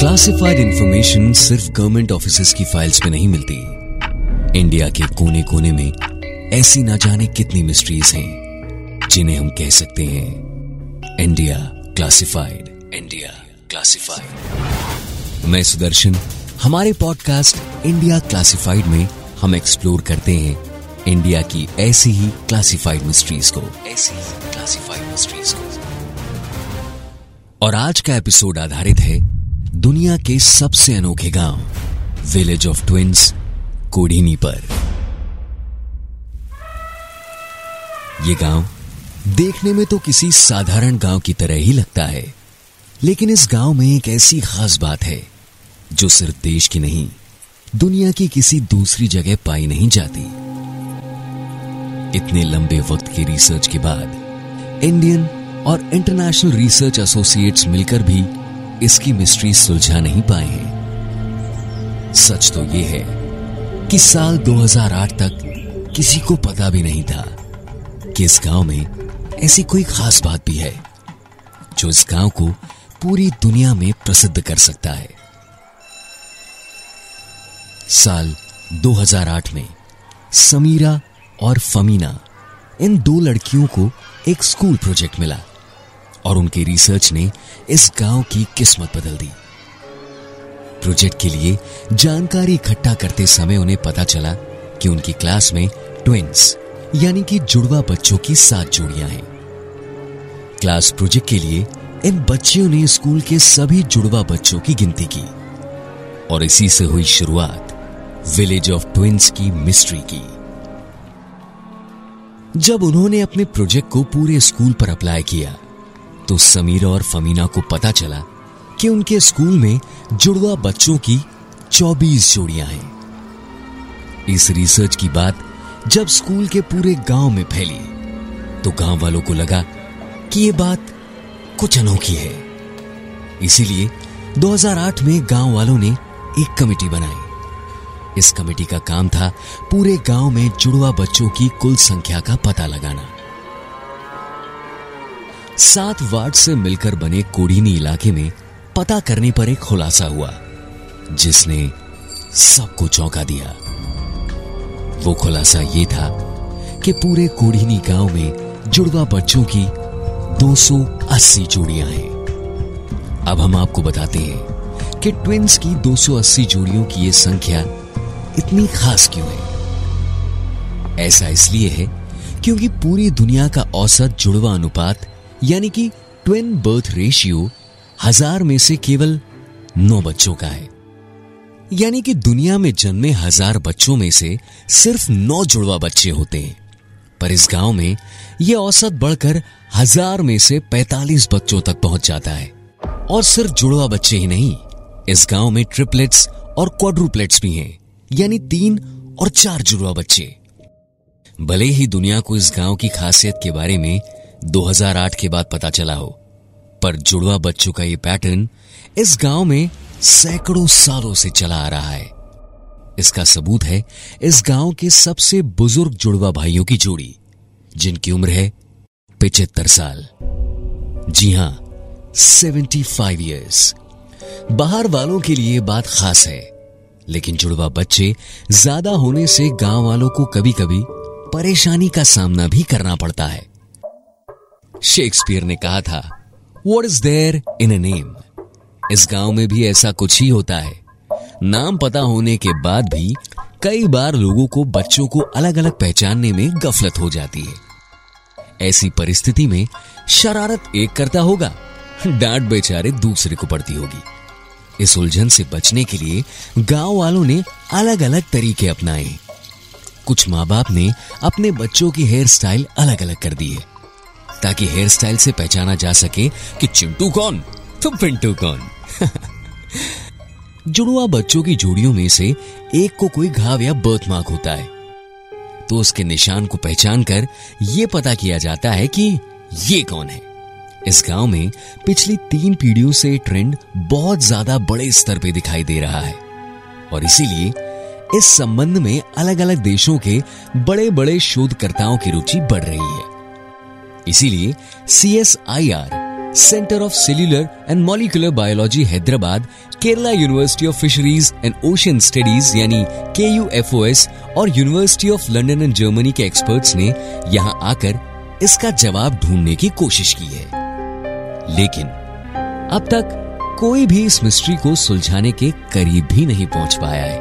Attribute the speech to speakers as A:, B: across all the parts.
A: Classified information सिर्फ़ government office की files में नहीं मिलती। इंडिया के कोने कोने में ऐसी ना जाने कितनी मिस्ट्रीज हैं, जिन्हें हम कह सकते हैं। इंडिया क्लासिफाइड इंडिया क्लासिफाइड मैं सुदर्शन, हमारे पॉडकास्ट इंडिया क्लासिफाइड में हम एक्सप्लोर करते हैं इंडिया की ऐसी ही क्लासिफाइड मिस्ट्रीज को, ऐसी ही क्लासिफाइड मिस्ट्रीज को। और आज का एपिसोड आधारित है दुनिया के सबसे अनोखे गाँव विलेज ऑफ़ ट्विंस कोडिनी पर। यह गाँव देखने में तो किसी साधारण गाँव की तरह ही लगता है, लेकिन इस गाँव में एक ऐसी खास बात है, जो सिर्फ़ देश की नहीं, दुनिया की किसी दूसरी जगह पाई नहीं जाती। इतने लंबे वक्त की रिसर्च के बाद इंडियन और इंटरनेशनल रिसर्च एसोसिएट्स मिलकर भी इसकी मिस्ट्री सुलझा नहीं पाए हैं। सच तो यह है कि साल 2008 तक किसी को पता भी नहीं था कि इस गाँव में ऐसी कोई खास बात भी है, जो इस गाँव को पूरी दुनिया में प्रसिद्ध कर सकता है। साल 2008 में समीरा और फमीना इन दो लड़कियों को एक स्कूल प्रोजेक्ट मिला। और उनकी रिसर्च ने इस गाँव की किस्मत बदल दी। प्रोजेक्ट के लिए जानकारी इकट्ठा करते समय उन्हें पता चला कि उनकी क्लास में ट्विंस यानी कि जुड़वा बच्चों की सात जोड़ियाँ हैं। क्लास प्रोजेक्ट के लिए इन बच्चियों ने स्कूल के सभी जुड़वा बच्चों की गिनती की। और इसी से हुई शुरुआत विलेज ऑफ़ ट्विंस की मिस्ट्री की। जब उन्होंने अपने प्रोजेक्ट को पूरे स्कूल पर अप्लाई किया तो समीरा और फमीना को पता चला कि उनके स्कूल में जुड़वा बच्चों की 24 जोड़ियाँ हैं। इस रिसर्च की बात जब स्कूल के पूरे गाँव में फैली तो गाँव वालों को लगा कि यह बात कुछ अनोखी है। इसीलिए 2008 में गाँव वालों ने एक कमेटी बनाई। इस कमेटी का काम था पूरे गाँव में जुड़वा बच्चों की कुल संख्या का पता लगाना। सात वार्ड से मिलकर बने कोडीनी इलाके में पता करने पर एक खुलासा हुआ, जिसने सबको चौंका दिया। वो खुलासा ये था कि पूरे कोडीनी गाँव में जुड़वा बच्चों की 280 जोड़ियाँ हैं। अब हम आपको बताते हैं कि ट्विंस की 280 जोड़ियों की यह संख्या इतनी खास क्यों है? ऐसा इसलिए है क्योंकि पूरी दुनिया का औसत जुड़वा अनुपात यानी कि ट्विन बर्थ रेशियो हज़ार में से केवल नौ बच्चों का है। यानी कि दुनिया में जन्मे हज़ार बच्चों में से सिर्फ़ नौ जुड़वा बच्चे होते हैं। पर इस गाँव में यह औसत बढ़कर हज़ार में से पैतालीस बच्चों तक पहुँच जाता है। और सिर्फ़ जुड़वा बच्चे ही नहीं, इस गाँव में ट्रिपलेट्स और क्वाड्रुप्लेट्स भी हैं, यानी तीन और चार जुड़वा बच्चे। भले ही दुनिया को इस गाँव की खासियत के बारे में 2008 के बाद पता चला हो। पर जुड़वा बच्चों का ये पैटर्न इस गाँव में सैकड़ों सालों से चला आ रहा है। इसका सबूत है इस गाँव के सबसे बुज़ुर्ग जुड़वा भाइयों की जोड़ी, जिनकी उम्र है पिचहत्तर साल। जी हाँ, सेवेंटी फाइव ईयर्स बाहर वालों के लिए बात खास है, लेकिन जुड़वा बच्चे ज़्यादा होने से गाँव वालों को कभी कभी परेशानी का सामना भी करना पड़ता है। शेक्सपियर ने कहा था what is there in a name इस गाँव में भी ऐसा कुछ ही होता है। नाम पता होने के बाद भी कई बार लोगों को बच्चों को अलग अलग पहचानने में गफलत हो जाती है। ऐसी परिस्थिति में शरारत एक करता होगा, डांट बेचारे दूसरे को पड़ती होगी। इस उलझन से बचने के लिए गाँव वालों ने अलग अलग तरीके अपनाए। कुछ माँ बाप ने अपने बच्चों की हेयर स्टाइल अलग अलग कर दी है। ताकि हेयर स्टाइल से पहचाना जा सके कि चिंटू कौन? तो पिंटू कौन? जुड़वा बच्चों की जोड़ियों में से एक को कोई घाव या बर्थ मार्क होता है। तो उसके निशान को पहचान कर यह पता किया जाता है कि ये कौन है। इस गाँव में पिछली तीन पीढ़ियों से ट्रेंड बहुत ज़्यादा बड़े स्तर पे दिखाई दे रहा है। और इसीलिए इस संबंध में अलग अलग देशों के बड़े बड़े शोधकर्ताओं की रुचि बढ़ रही है। इसीलिए C S I R centre of cellular and molecular biology Hyderabad, Kerala university of fisheries and ocean studies यानी K U F O S और university of London and Germany के एक्सपर्ट्स ने यहाँ आकर इसका जवाब ढूँढने की कोशिश की है। लेकिन अब तक कोई भी इस मिस्ट्री को सुलझाने के करीब भी नहीं पहुँच पाया है।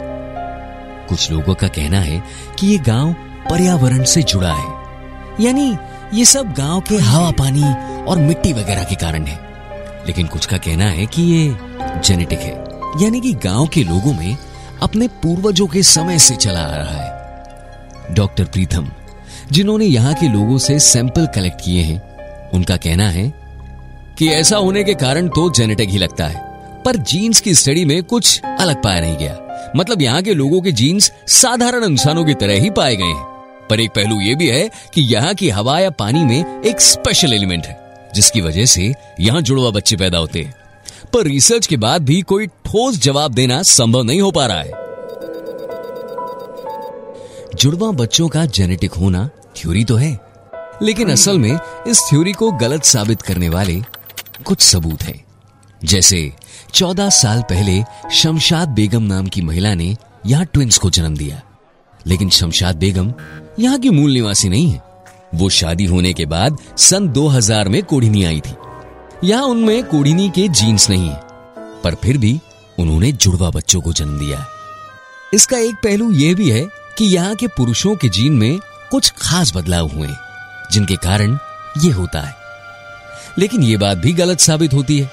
A: कुछ लोगों का कहना है कि ये गाँव पर्यावरण से जुड़ा है। यानी ये सब गाँव के हवा पानी और मिट्टी वगैरह के कारण है। लेकिन कुछ का कहना है कि ये जेनेटिक है। यानी कि गाँव के लोगों में अपने पूर्वजों के समय से चला आ रहा है। डॉक्टर प्रीतम, जिन्होंने यहाँ के लोगों से सैंपल कलेक्ट किए हैं, उनका कहना है कि ऐसा होने के कारण तो जेनेटिक ही लगता है, पर जीन्स की स्टडी में कुछ अलग पाया नहीं गया। मतलब यहाँ के लोगों के जीन्स साधारण इंसानों की तरह ही पाए गए हैं। पर एक पहलू यह भी है कि यहाँ की हवा या पानी में एक स्पेशल एलिमेंट है, जिसकी वजह से यहाँ जुड़वा बच्चे पैदा होते हैं। पर रिसर्च के बाद भी कोई ठोस जवाब देना संभव नहीं हो पा रहा है। जुड़वा बच्चों का जेनेटिक होना थ्योरी तो है, लेकिन असल में इस थ्योरी को गलत साबित करने वाले कुछ सबूत हैं। जैसे, चौदह साल पहले शमशाद बेगम नाम की महिला ने यहाँ ट्विंस को जन्म दिया। लेकिन शमशाद बेगम यहाँ की मूल निवासी नहीं है। वो शादी होने के बाद सन 2000 में कोढ़िनी आई थी। यहाँ उनमें कोढ़िनी के जीन्स नहीं है, पर फिर भी उन्होंने जुड़वा बच्चों को जन्म दिया इसका एक पहलू यह भी है कि यहाँ के पुरुषों के जीन में कुछ खास बदलाव हुए जिनके कारण ये होता है। लेकिन ये बात भी गलत साबित होती है।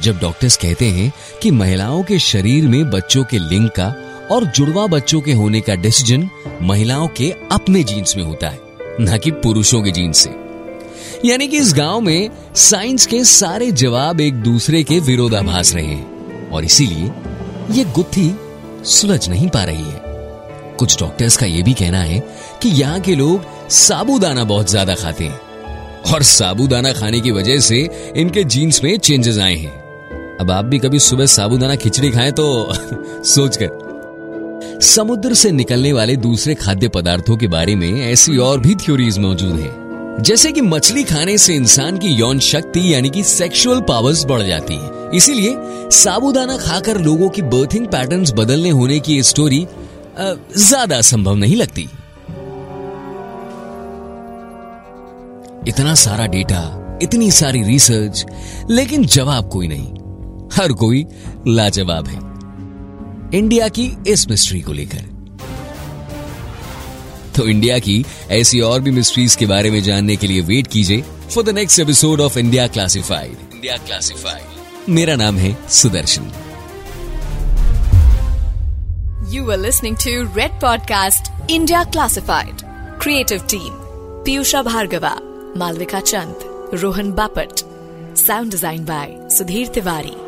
A: जब डॉक्टर्स कहते हैं कि महिलाओं के शरीर में बच्चों के लिंग का और जुड़वा बच्चों के होने का डिसीज़न महिलाओं के अपने जीन्स में होता है, न कि पुरुषों के जीन्स से। यानी कि इस गाँव में साइंस के सारे जवाब एक दूसरे के विरोधाभास रहे हैं और इसीलिए ये गुत्थी सुलझ नहीं पा रही है। कुछ डॉक्टर्स का यह भी कहना है कि यहाँ के लोग साबुदाना बहुत ज़्यादा खाते हैं और साबुदाना खाने की वजह से इनके जीन्स में चेंजेस आए हैं। अब आप भी कभी सुबह साबुदाना खिचड़ी खाएँ तो सोचकर। समुद्र से निकलने वाले दूसरे खाद्य पदार्थों के बारे में ऐसी और भी थ्योरीज मौजूद हैं। जैसे कि मछली खाने से इंसान की यौन शक्ति यानी कि सेक्सुअल पावर्स बढ़ जाती है। इसीलिए साबुदाना खाकर लोगों की बर्थिंग पैटर्न्स बदलने होने की स्टोरी ज़्यादा संभव नहीं लगती। इतना सारा डेटा इतनी सारी रिसर्च लेकिन जवाब कोई नहीं। हर कोई लाजवाब है। इंडिया की इस मिस्ट्री को लेकर। तो इंडिया की ऐसी और भी मिस्ट्रीज के बारे में जानने के लिए वेट कीजिए for the next episode of India classified India classified मेरा नाम है Sudarshan.
B: You are listening to Red podcast India classified creative team Piyusha Bhargava Malvika Chand Rohan Bapat sound design by Sudhir Tiwari.